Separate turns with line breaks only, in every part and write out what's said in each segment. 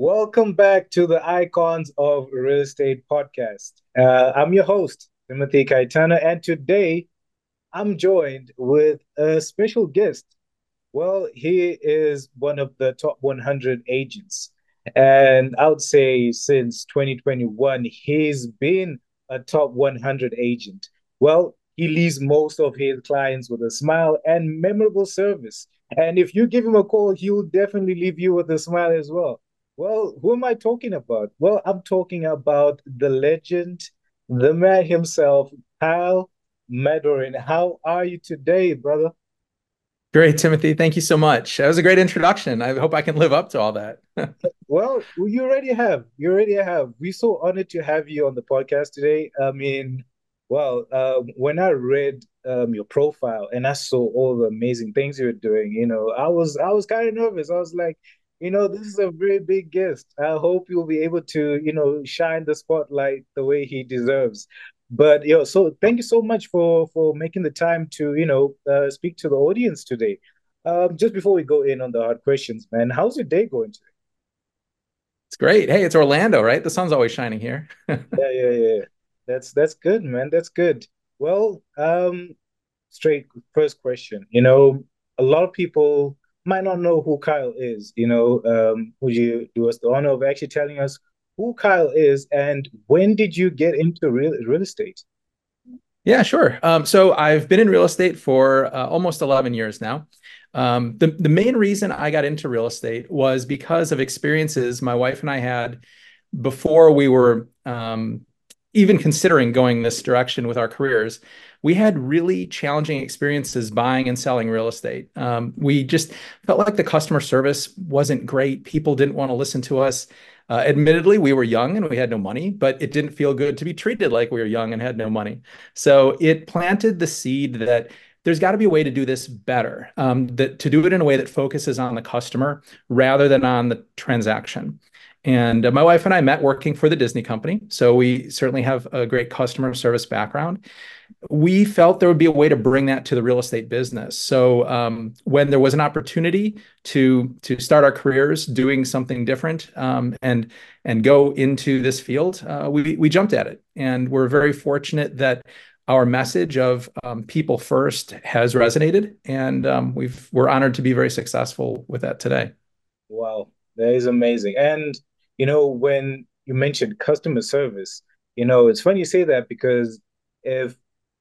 Welcome back to the Icons of Real Estate podcast. Uh, I'm your host, Timothy Kaitana, and today I'm joined with a special guest. Well, he is one of the top 100 agents. And I would say since 2021, he's been a top 100 agent. Well, he leaves most of his clients with a smile and memorable service. And if you give him a call, he'll definitely leave you with a smile as well. Well, who am I talking about? Well, I'm talking about the legend, the man himself, Kyle Madorin. How are you today, brother?
Great, Timothy. Thank you so much. That was a great introduction. I hope I can live up to all that.
well, you already have. You already have. We're so honored to have you on the podcast today. I mean, well, um, when I read um, your profile and I saw all the amazing things you were doing, you know, I was I was kind of nervous. I was like, you know, this is a very big guest. I hope you'll be able to, you know, shine the spotlight the way he deserves. But you know, so thank you so much for for making the time to, you know, uh, speak to the audience today. Um, just before we go in on the hard questions, man, how's your day going today?
It's great. Hey, it's Orlando, right? The sun's always shining here.
yeah, yeah, yeah. That's that's good, man. That's good. Well, um, straight first question. You know, a lot of people might not know who Kyle is, you know, um, would you do us the honor of actually telling us who Kyle is and when did you get into real, real estate?
Yeah, sure. Um, so I've been in real estate for uh, almost 11 years now. Um, the, the main reason I got into real estate was because of experiences my wife and I had before we were um, even considering going this direction with our careers we had really challenging experiences buying and selling real estate. Um, we just felt like the customer service wasn't great. People didn't want to listen to us. Uh, admittedly, we were young and we had no money, but it didn't feel good to be treated like we were young and had no money. So it planted the seed that there's got to be a way to do this better, um, that to do it in a way that focuses on the customer rather than on the transaction. And uh, my wife and I met working for the Disney company. So we certainly have a great customer service background we felt there would be a way to bring that to the real estate business. So um, when there was an opportunity to to start our careers doing something different um, and and go into this field, uh, we we jumped at it, and we're very fortunate that our message of um, people first has resonated, and um, we've we're honored to be very successful with that today.
Wow, that is amazing. And you know when you mentioned customer service, you know it's funny you say that because if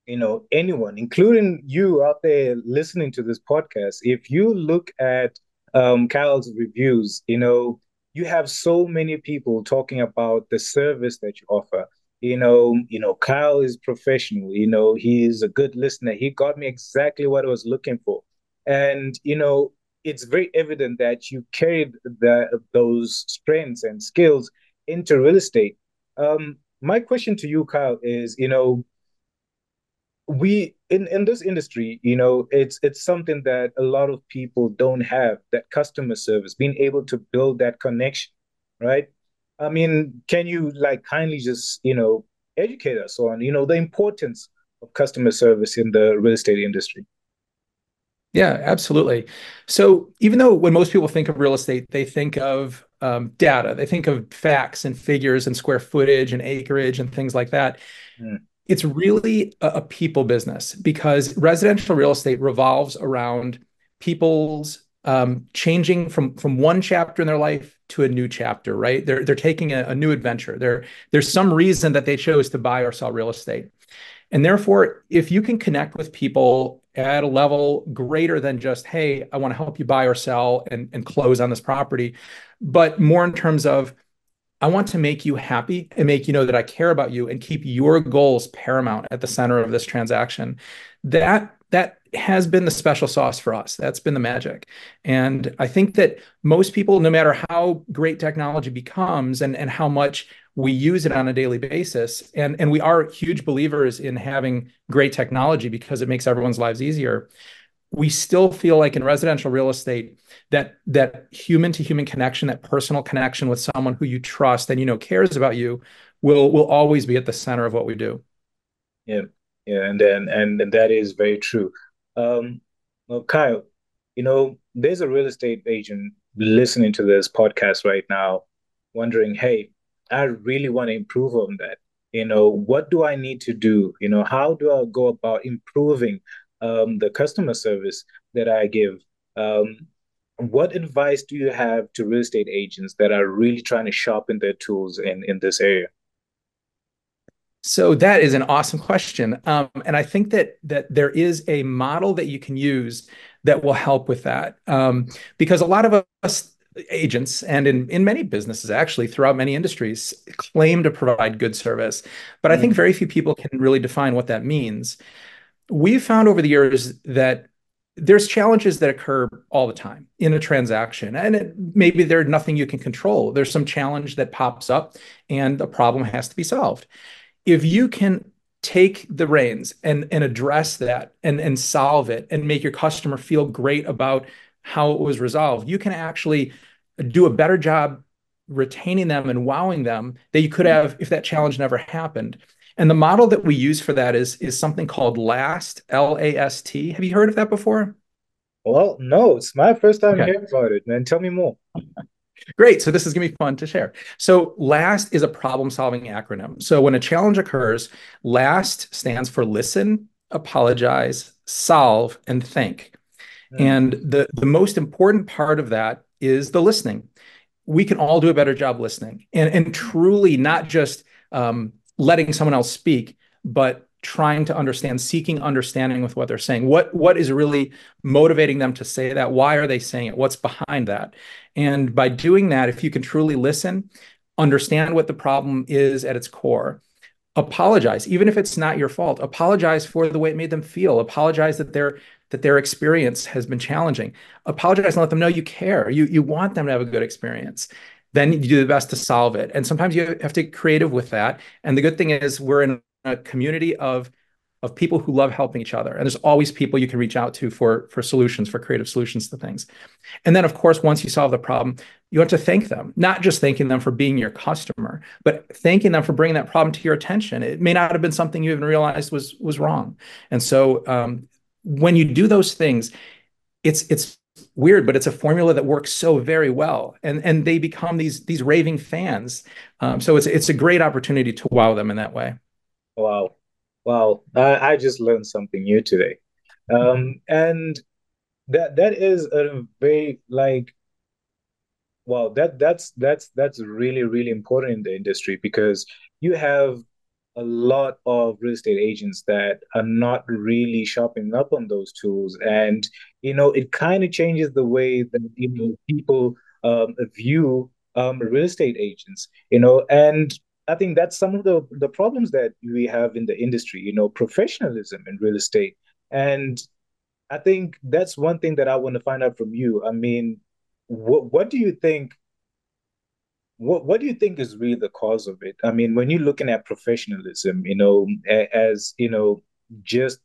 you know anyone including you out there listening to this podcast if you look at um, kyle's reviews you know you have so many people talking about the service that you offer. You know you know kyle is professional. You know he's a good listener. He got me exactly what i was looking for. And you know it's very evident that you carried the, those strengths and skills into real estate. Um, my question to you kyle is you know we in in this industry you know it's it's something that a lot of people don't have that customer service being able to build that connection right? I mean can you like kindly just you know educate us on you know the importance of customer service in the real estate industry
yeah absolutely so even though when most people think of real estate they think of um, data they think of facts and figures and square footage and acreage and things like that mm it's really a, people business because residential real estate revolves around people's um, changing from from one chapter in their life to a new chapter, right? They're they're taking a, a new adventure. There there's some reason that they chose to buy or sell real estate, and therefore, if you can connect with people at a level greater than just hey, I want to help you buy or sell and and close on this property, but more in terms of I want to make you happy and make you know that I care about you and keep your goals paramount at the center of this transaction. That that has been the special sauce for us. That's been the magic. And I think that most people, no matter how great technology becomes and, and how much we use it on a daily basis, and, and we are huge believers in having great technology because it makes everyone's lives easier. We still feel like in residential real estate that that human to human connection, that personal connection with someone who you trust and you know cares about you, will will always be at the center of what we do.
Yeah, yeah, and then and, and that is very true. Um, well, Kyle, you know, there's a real estate agent listening to this podcast right now, wondering, hey, I really want to improve on that. You know, what do I need to do? You know, how do I go about improving um, the customer service that I give? Um, what advice do you have to real estate agents that are really trying to sharpen their tools in in this area?
So that is an awesome question, um, and I think that that there is a model that you can use that will help with that, um, because a lot of us agents and in, in many businesses actually throughout many industries claim to provide good service. But i think mm. very few people can really define what that means. We've found over the years that there's challenges that occur all the time in a transaction and it, maybe there's nothing you can control. There's some challenge that pops up and a problem has to be solved. If you can take the reins and and address that and and solve it and make your customer feel great about how it was resolved you can actually do a better job retaining them and wowing them that you could have if that challenge never happened and the model that we use for that is is something called LAST, L A S T. Have you heard of that before?
Well, no, it's my first time okay. hearing about it, man. Tell me more.
Great. So this is going to be fun to share. So LAST is a problem-solving acronym. So when a challenge occurs, LAST stands for listen, apologize, solve, and think. Mm. And the, the most important part of that is the listening. We can all do a better job listening and, and truly not just um, letting someone else speak, but trying to understand, seeking understanding with what they're saying. What what is really motivating them to say that? Why are they saying it? What's behind that? And by doing that, if you can truly listen, understand what the problem is at its core, apologize, even if it's not your fault. Apologize for the way it made them feel. Apologize that their that their experience has been challenging. Apologize and let them know you care. You you want them to have a good experience then you do the best to solve it. And sometimes you have to get creative with that. And the good thing is we're in a community of of people who love helping each other. And there's always people you can reach out to for for solutions, for creative solutions to things. And then of course, once you solve the problem, you have to thank them, not just thanking them for being your customer, but thanking them for bringing that problem to your attention. It may not have been something you even realized was was wrong. And so um, when you do those things, it's it's weird, but it's a formula that works so very well, and and they become these these raving fans. Um, so it's it's a great opportunity to wow them in that way.
Wow, wow! I, I just learned something new today, um, and that that is a very like well that that's that's that's really really important in the industry because you have a lot of real estate agents that are not really shopping up on those tools. And you know it kind of changes the way that you know people um, view um, real estate agents you know? And i think that's some of the the problems that we have in the industry you know professionalism in real estate. And i think that's one thing that i want to find out from you. I mean what what do you think what what do you think is really the cause of it? I mean, when you're looking at professionalism, you know, as you know, just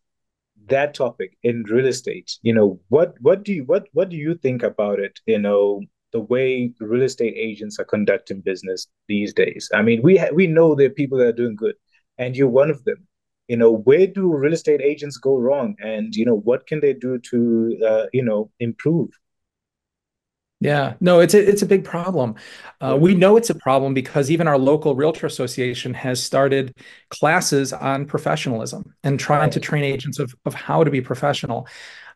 that topic in real estate, you know, what what do you what what do you think about it? You know, the way real estate agents are conducting business these days. I mean, we ha- we know there are people that are doing good, and you're one of them. You know, where do real estate agents go wrong, and you know, what can they do to uh, you know improve?
Yeah, no, it's a it's a big problem. Uh, we know it's a problem because even our local realtor association has started classes on professionalism and trying to train agents of of how to be professional.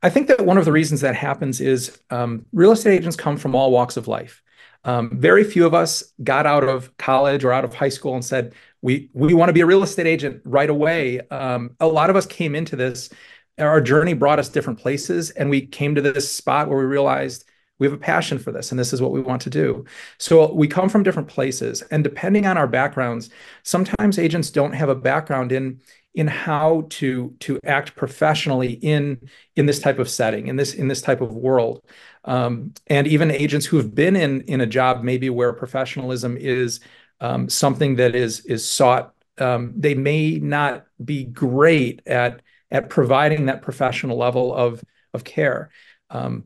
I think that one of the reasons that happens is um, real estate agents come from all walks of life. Um, very few of us got out of college or out of high school and said we we want to be a real estate agent right away. Um, a lot of us came into this. Our journey brought us different places, and we came to this spot where we realized we have a passion for this and this is what we want to do. So we come from different places and depending on our backgrounds sometimes agents don't have a background in in how to to act professionally in in this type of setting in this in this type of world. Um, and even agents who have been in in a job maybe where professionalism is um, something that is is sought um, they may not be great at at providing that professional level of of care. Um,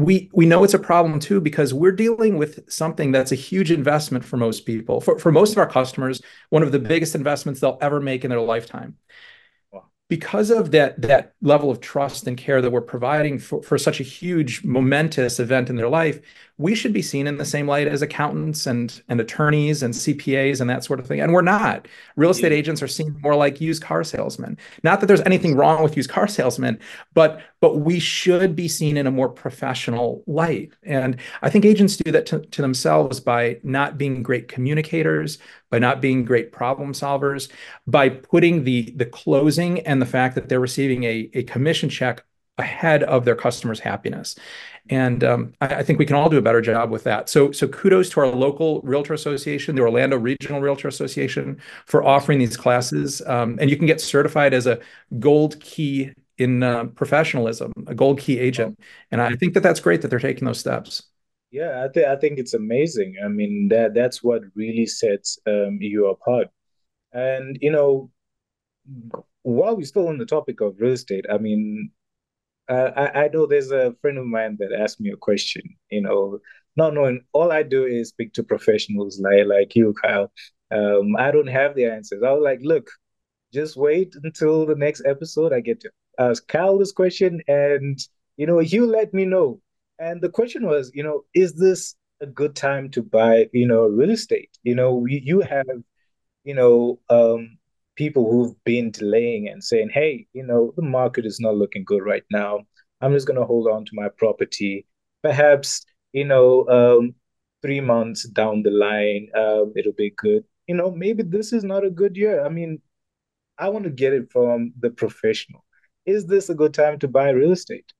we we know it's a problem too because we're dealing with something that's a huge investment for most people. For for most of our customers, one of the biggest investments they'll ever make in their lifetime. Because of that that level of trust and care that we're providing for, for such a huge momentous event in their life we should be seen in the same light as accountants and and attorneys and cpas and that sort of thing. And we're not. Real estate yeah. agents are seen more like used car salesmen. Not that there's anything wrong with used car salesmen but but we should be seen in a more professional light and i think agents do that to, to themselves by not being great communicators by not being great problem solvers, by putting the the closing and the fact that they're receiving a, a commission check ahead of their customers' happiness. And um, I, I, think we can all do a better job with that. So, so kudos to our local Realtor Association, the Orlando Regional Realtor Association, for offering these classes. Um, and you can get certified as a gold key in uh, professionalism, a gold key agent. And I think that that's great that they're taking those steps.
Yeah, I think I think it's amazing. I mean, that that's what really sets um, you apart. And you know, while we're still on the topic of real estate, I mean, uh, I I know there's a friend of mine that asked me a question. You know, not knowing all I do is speak to professionals like like you, Kyle. Um, I don't have the answers. I was like, look, just wait until the next episode. I get to ask Kyle this question, and you know, you let me know and the question was, you know, is this a good time to buy, you know, real estate? You know, we, you have, you know, um, people who've been delaying and saying, hey, you know, the market is not looking good right now. I'm just going to hold on to my property. Perhaps, you know, um, three months down the line, um, it'll be good. You know, maybe this is not a good year. I mean, I want to get it from the professional. Is this a good time to buy real estate?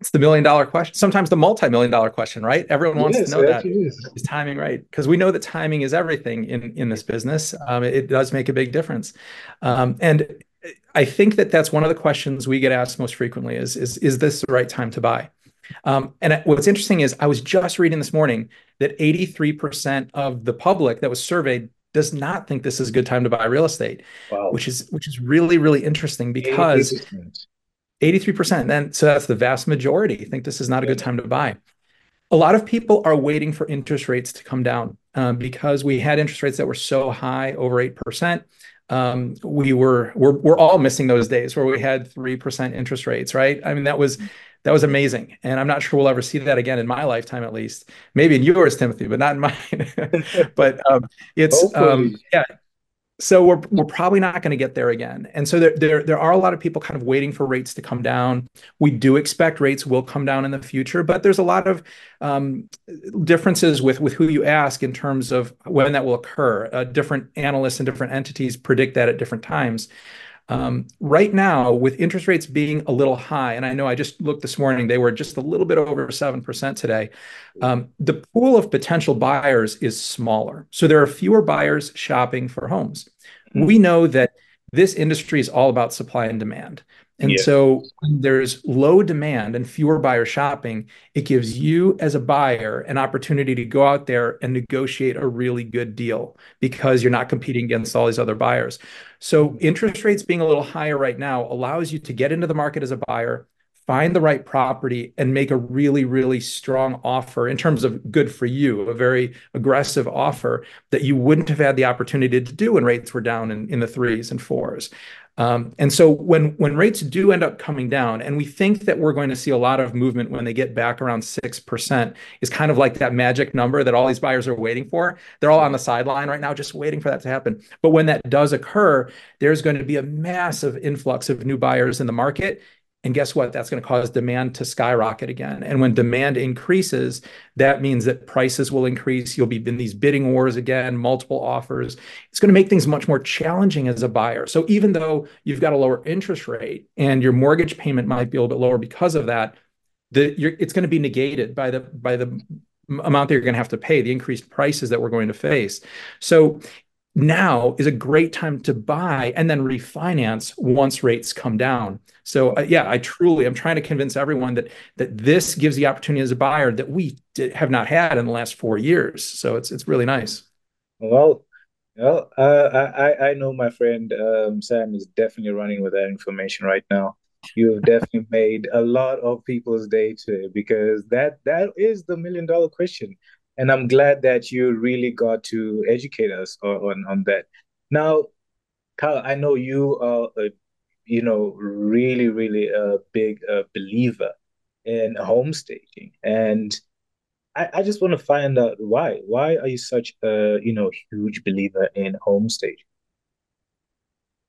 it's the million dollar question sometimes the multi-million dollar question right? Everyone wants yes, to know that. is. is timing right? Because we know that timing is everything in in this business. Um, it, it, does make a big difference. Um, and i think that that's one of the questions we get asked most frequently is is is this the right time to buy? Um, and what's interesting is i was just reading this morning that 83% of the public that was surveyed does not think this is a good time to buy real estate wow. which is which is really really interesting because 80%. 83%. Then, so that's the vast majority think this is not a good time to buy. A lot of people are waiting for interest rates to come down um, because we had interest rates that were so high, over 8%. Um, we were we're, we're all missing those days where we had 3% interest rates, right? I mean, that was that was amazing. And I'm not sure we'll ever see that again in my lifetime, at least. Maybe in yours, Timothy, but not in mine. but um, it's um, yeah, so we're we're probably not going to get there again. And so there, there there are a lot of people kind of waiting for rates to come down. We do expect rates will come down in the future, but there's a lot of um, differences with with who you ask in terms of when that will occur. Uh, different analysts and different entities predict that at different times. Um, right now, with interest rates being a little high, and I know I just looked this morning, they were just a little bit over 7% today. Um, the pool of potential buyers is smaller. So there are fewer buyers shopping for homes. We know that this industry is all about supply and demand. And yeah. so when there's low demand and fewer buyers shopping, it gives you as a buyer an opportunity to go out there and negotiate a really good deal because you're not competing against all these other buyers. So interest rates being a little higher right now allows you to get into the market as a buyer, find the right property and make a really really strong offer in terms of good for you a very aggressive offer that you wouldn't have had the opportunity to do when rates were down in, in the threes and fours Um, and so when when rates do end up coming down, and we think that we're going to see a lot of movement when they get back around six percent, is kind of like that magic number that all these buyers are waiting for. They're all on the sideline right now, just waiting for that to happen. But when that does occur, there's going to be a massive influx of new buyers in the market, and guess what? That's going to cause demand to skyrocket again. And when demand increases, that means that prices will increase. You'll be in these bidding wars again, multiple offers. It's going to make things much more challenging as a buyer. So even though you've got a lower interest rate and your mortgage payment might be a little bit lower because of that, it's going to be negated by the by the amount that you're going to have to pay, the increased prices that we're going to face. So now is a great time to buy and then refinance once rates come down. So uh, yeah, I truly I'm trying to convince everyone that that this gives the opportunity as a buyer that we did, have not had in the last four years. So it's it's really nice.
Well, well, uh, I I know my friend um, Sam is definitely running with that information right now. You have definitely made a lot of people's day today because that that is the million dollar question and I'm glad that you really got to educate us on on that. Now, Kyle, I know you are a you know really really a big uh, believer in home staging, and I, I just want to find out why. Why are you such a you know huge believer in home staging?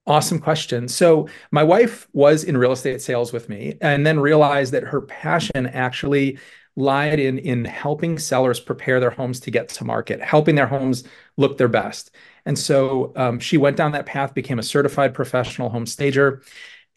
Awesome question. So, my wife was in real estate sales with me and then realized that her passion actually lied in in helping sellers prepare their homes to get to market, helping their homes look their best. And so um, she went down that path, became a certified professional home stager,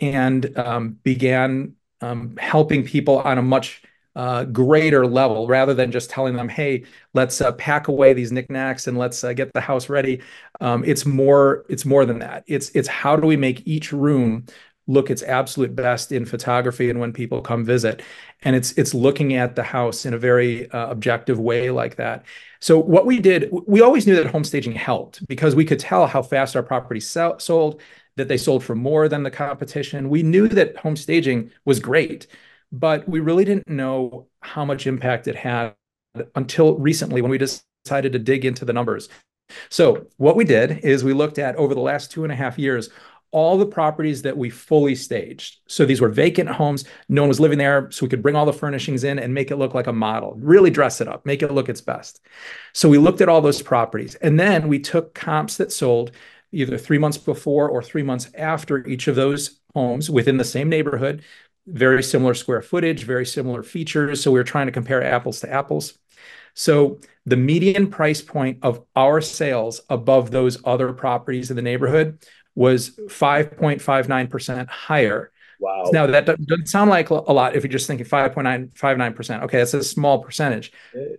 and um, began um, helping people on a much uh, greater level rather than just telling them, "Hey, let's uh, pack away these knickknacks and let's uh, get the house ready." Um, it's more. It's more than that. It's it's how do we make each room look its absolute best in photography and when people come visit. And it's it's looking at the house in a very uh, objective way like that. So what we did we always knew that home staging helped because we could tell how fast our properties sell, sold that they sold for more than the competition. We knew that home staging was great but we really didn't know how much impact it had until recently when we decided to dig into the numbers. So what we did is we looked at over the last two and a half years all the properties that we fully staged. So these were vacant homes. No one was living there. So we could bring all the furnishings in and make it look like a model, really dress it up, make it look its best. So we looked at all those properties. And then we took comps that sold either three months before or three months after each of those homes within the same neighborhood, very similar square footage, very similar features. So we were trying to compare apples to apples. So the median price point of our sales above those other properties in the neighborhood was 5.59% higher.
Wow.
Now that doesn't sound like a lot if you're just thinking 5.959%. Okay, that's a small percentage.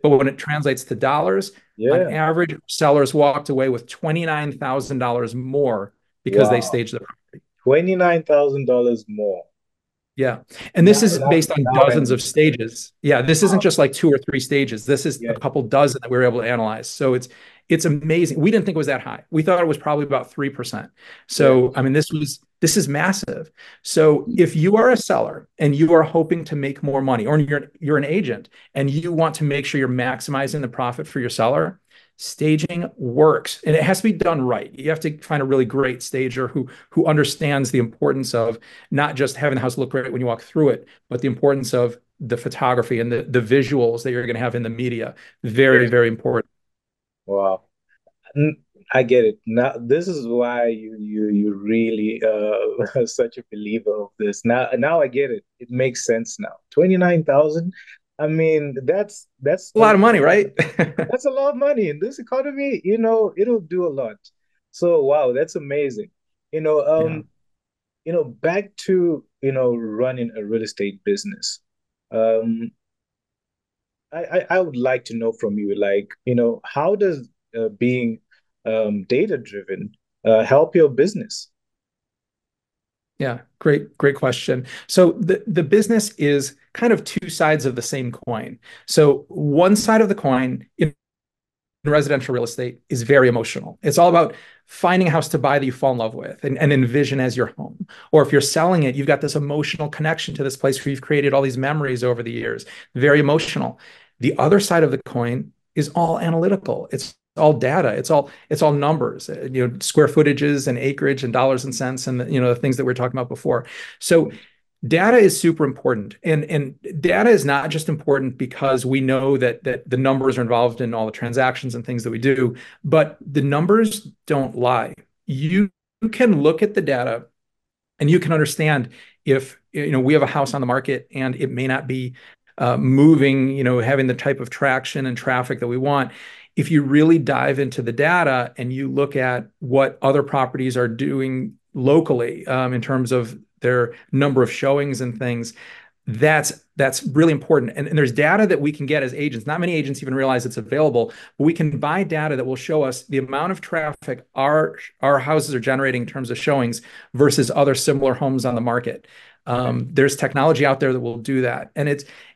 But when it translates to dollars, yeah. on average, sellers walked away with $29,000 more because wow. they staged the property.
$29,000 more.
Yeah. And this is based on dozens of stages. Yeah. This isn't just like two or three stages. This is yeah. a couple dozen that we were able to analyze. So it's it's amazing. We didn't think it was that high. We thought it was probably about 3%. So, I mean, this was this is massive. So, if you are a seller and you are hoping to make more money or you're you're an agent and you want to make sure you're maximizing the profit for your seller, staging works and it has to be done right you have to find a really great stager who who understands the importance of not just having the house look great when you walk through it but the importance of the photography and the the visuals that you're going to have in the media very very important
Wow. I get it. Now this is why you you you really uh such a believer of this. Now now I get it. It makes sense now. 29,000 I mean, that's that's
a lot of money, right?
that's a lot of money in this economy, you know, it'll do a lot. So wow, that's amazing. You know, um yeah. you know, back to, you know, running a real estate business. Um I, I would like to know from you, like, you know, how does uh, being um, data driven uh, help your business?
Yeah, great, great question. So the, the business is kind of two sides of the same coin. So one side of the coin in residential real estate is very emotional. It's all about finding a house to buy that you fall in love with and, and envision as your home. Or if you're selling it, you've got this emotional connection to this place where you've created all these memories over the years. Very emotional. The other side of the coin is all analytical. It's all data. It's all it's all numbers. Uh, you know, square footages and acreage and dollars and cents and you know the things that we are talking about before. So data is super important and and data is not just important because we know that that the numbers are involved in all the transactions and things that we do but the numbers don't lie you, you can look at the data and you can understand if you know we have a house on the market and it may not be moving, you know, having the type of traction and traffic that we want. If you really dive into the data and you look at what other properties are doing locally um, in terms of their number of showings and things, that's that's really important. And, there's data that we can get as agents. Not many agents even realize it's available but we can buy data that will show us the amount of traffic our our houses are generating in terms of showings versus other similar homes on the market. Um, there's technology out there that will do that. And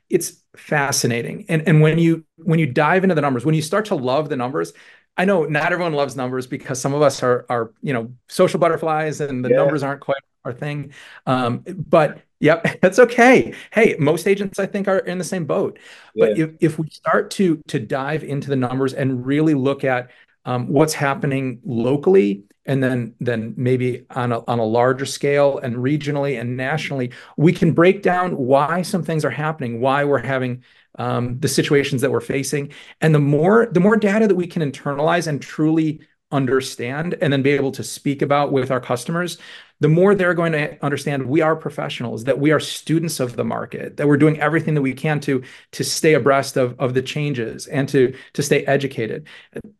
it's fascinating and and when you when you dive into the numbers when you start to love the numbers I know not everyone loves numbers because some of us are are you know social butterflies and the yeah. numbers aren't quite our thing. Um, but yep, that's okay. Hey, most agents I think are in the same boat. Yeah. But if if we start to to dive into the numbers and really look at what's happening locally and then then maybe on a, on a larger scale and regionally and nationally we can break down why some things are happening why we're having um, the situations that we're facing. And the more the more data that we can internalize and truly understand and then be able to speak about with our customers, the more they're going to understand we are professionals, that we are students of the market, that we're doing everything that we can to to stay abreast of, of the changes and to to stay educated.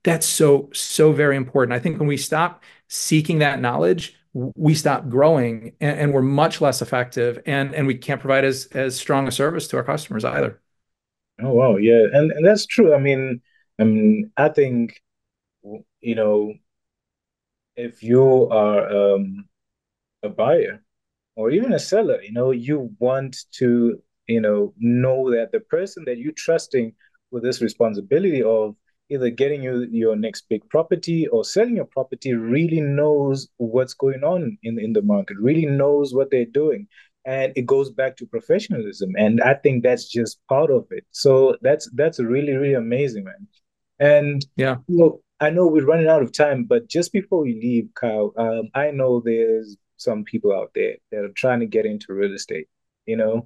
That's so so very important. I think when we stop seeking that knowledge, we stop growing and, and we're much less effective and and we can't provide as as strong a service to our customers either.
Oh wow, yeah, and and that's true. I mean, I mean, I think you know, if you are um, a buyer or even a seller, you know, you want to you know know that the person that you're trusting with this responsibility of either getting you your next big property or selling your property really knows what's going on in in the market, really knows what they're doing and it goes back to professionalism. And i think that's just part of it. So that's that's really really amazing man. And
yeah.
you know, i know we're running out of time but just before we leave kyle um, i know there's some people out there that are trying to get into real estate you know?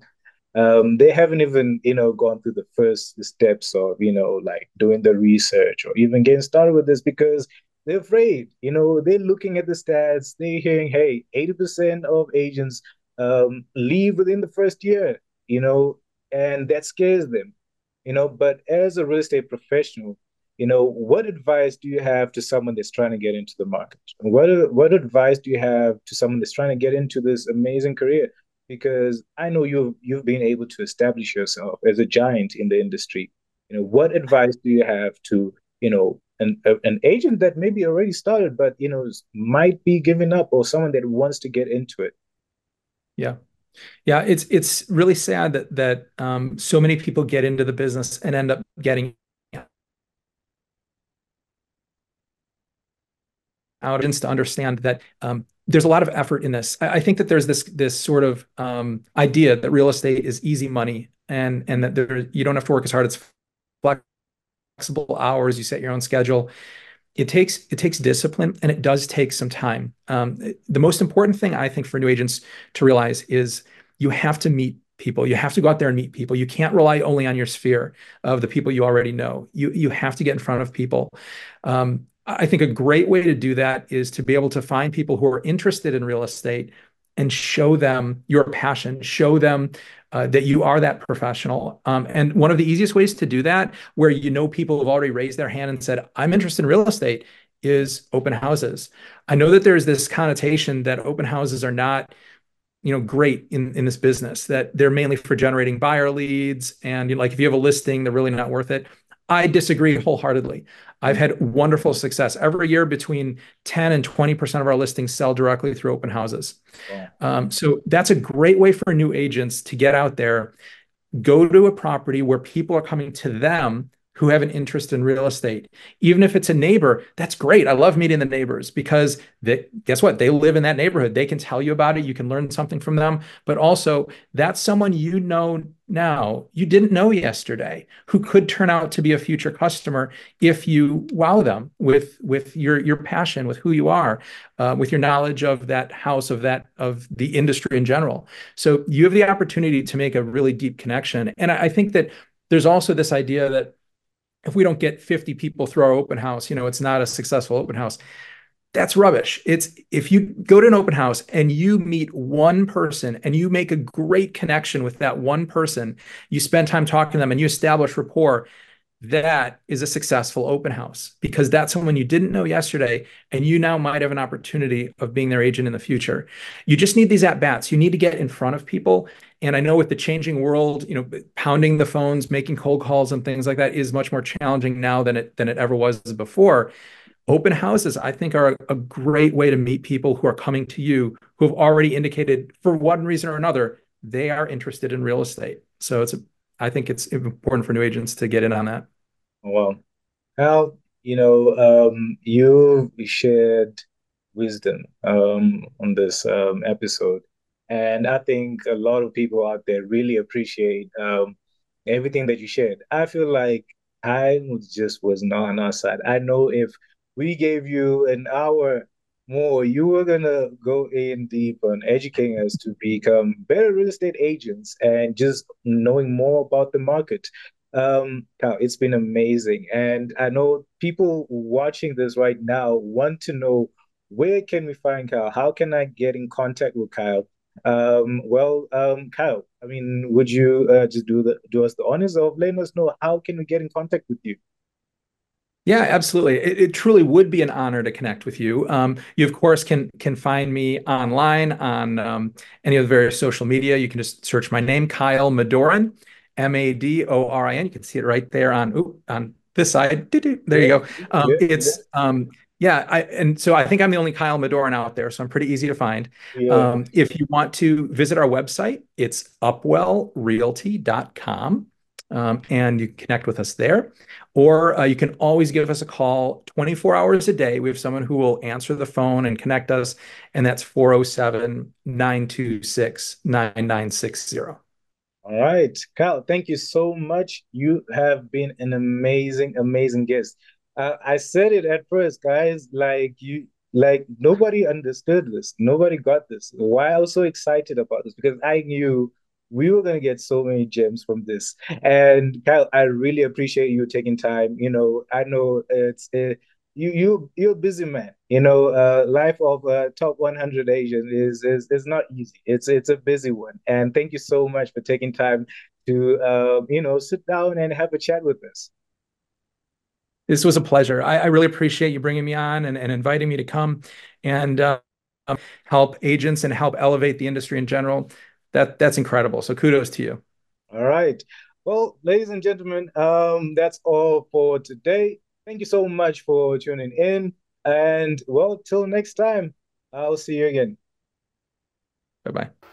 Um, they haven't even you know gone through the first steps of you know like doing the research or even getting started with this because they're afraid you know? They're looking at the stats they're hearing hey 80% of agents um, leave within the first year, you know, and that scares them, you know. But as a real estate professional, you know, what advice do you have to someone that's trying to get into the market? What what advice do you have to someone that's trying to get into this amazing career? Because I know you've you've been able to establish yourself as a giant in the industry. You know, what advice do you have to you know an an agent that maybe already started but you know might be giving up or someone that wants to get into it?
Yeah. Yeah, it's it's really sad that that um, so many people get into the business and end up getting out to understand that um, there's a lot of effort in this. I, I, think that there's this this sort of um, idea that real estate is easy money and and that there you don't have to work as hard. It's flexible hours. You set your own schedule it takes it takes discipline and it does take some time. Um, the most important thing I think for new agents to realize is you have to meet people. You have to go out there and meet people. You can't rely only on your sphere of the people you already know. You you have to get in front of people. Um, I think a great way to do that is to be able to find people who are interested in real estate and show them your passion, show them uh, that you are that professional. Um, and one of the easiest ways to do that, where you know people have already raised their hand and said, I'm interested in real estate, is open houses. I know that there's this connotation that open houses are not you know great in in this business that they're mainly for generating buyer leads and you know, like if you have a listing they're really not worth it I disagree wholeheartedly. I've had wonderful success. Every year, between 10 and 20% of our listings sell directly through open houses. Um, so that's a great way for new agents to get out there, go to a property where people are coming to them who have an interest in real estate. Even if it's a neighbor, that's great. I love meeting the neighbors because they, guess what? They live in that neighborhood. They can tell you about it. You can learn something from them. But also, that's someone you know now you didn't know yesterday who could turn out to be a future customer if you wow them with with your your passion with who you are uh, with your knowledge of that house of that of the industry in general so you have the opportunity to make a really deep connection and I, I think that there's also this idea that if we don't get 50 people through our open house, you know, it's not a successful open house. That's rubbish. It's if you go to an open house and you meet one person and you make a great connection with that one person, you spend time talking to them and you establish rapport, that is a successful open house because that's someone you didn't know yesterday and you now might have an opportunity of being their agent in the future. You just need these at bats you need to get in front of people. And i know with the changing world you know pounding the phones making cold calls and things like that is much more challenging now than it than it ever was before. Open houses i think are a, great way to meet people who are coming to you who have already indicated for one reason or another they are interested in real estate. So it's a I think it's important for new agents to get in on that.
Well, Kyle, you know, um, you shared wisdom um, on this um, episode. And I think a lot of people out there really appreciate um, everything that you shared. I feel like I just was not on our side. I know if we gave you an hour more, you were gonna go in deep on educating us to become better real estate agents and just knowing more about the market. Um, Kyle, it's been amazing, and I know people watching this right now want to know where can we find Kyle? How can I get in contact with Kyle? Um, well, um, Kyle, I mean, would you uh, just do the do us the honors of letting us know how can we get in contact with you?
Yeah, absolutely. It, it, truly would be an honor to connect with you. Um, you, of course, can can find me online on um, any of the various social media. You can just search my name, Kyle Madorin, M A D O R I N. You can see it right there on ooh, on this side. There you go. Um, it's um, yeah, I, and so I think I'm the only Kyle Madorin out there, so I'm pretty easy to find. Yeah. Um, if you want to visit our website, it's upwellrealty.com um, and you can connect with us there. Or uh, you can always give us a call 24 hours a day. We have someone who will answer the phone and connect us, and that's 407 926 9960. All
right. Kyle, thank you so much. You have been an amazing, amazing guest. Uh, I said it at first, guys, like you, like nobody understood this. Nobody got this. Why I was so excited about this because I knew we were going to get so many gems from this. And Kyle, I really appreciate you taking time. You know, I know it's uh, you you you're a busy man. You know, uh, life of a top 100 Asian is is is not easy. It's it's a busy one. And thank you so much for taking time to uh, you know sit down and have a chat with us.
This was a pleasure. I, I really appreciate you bringing me on and, and inviting me to come and uh, help agents and help elevate the industry in general that that's incredible. So kudos to you.
All right. Well, ladies and gentlemen, um, that's all for today. Thank you so much for tuning in. And well, till next time, I'll see you again.
Bye bye.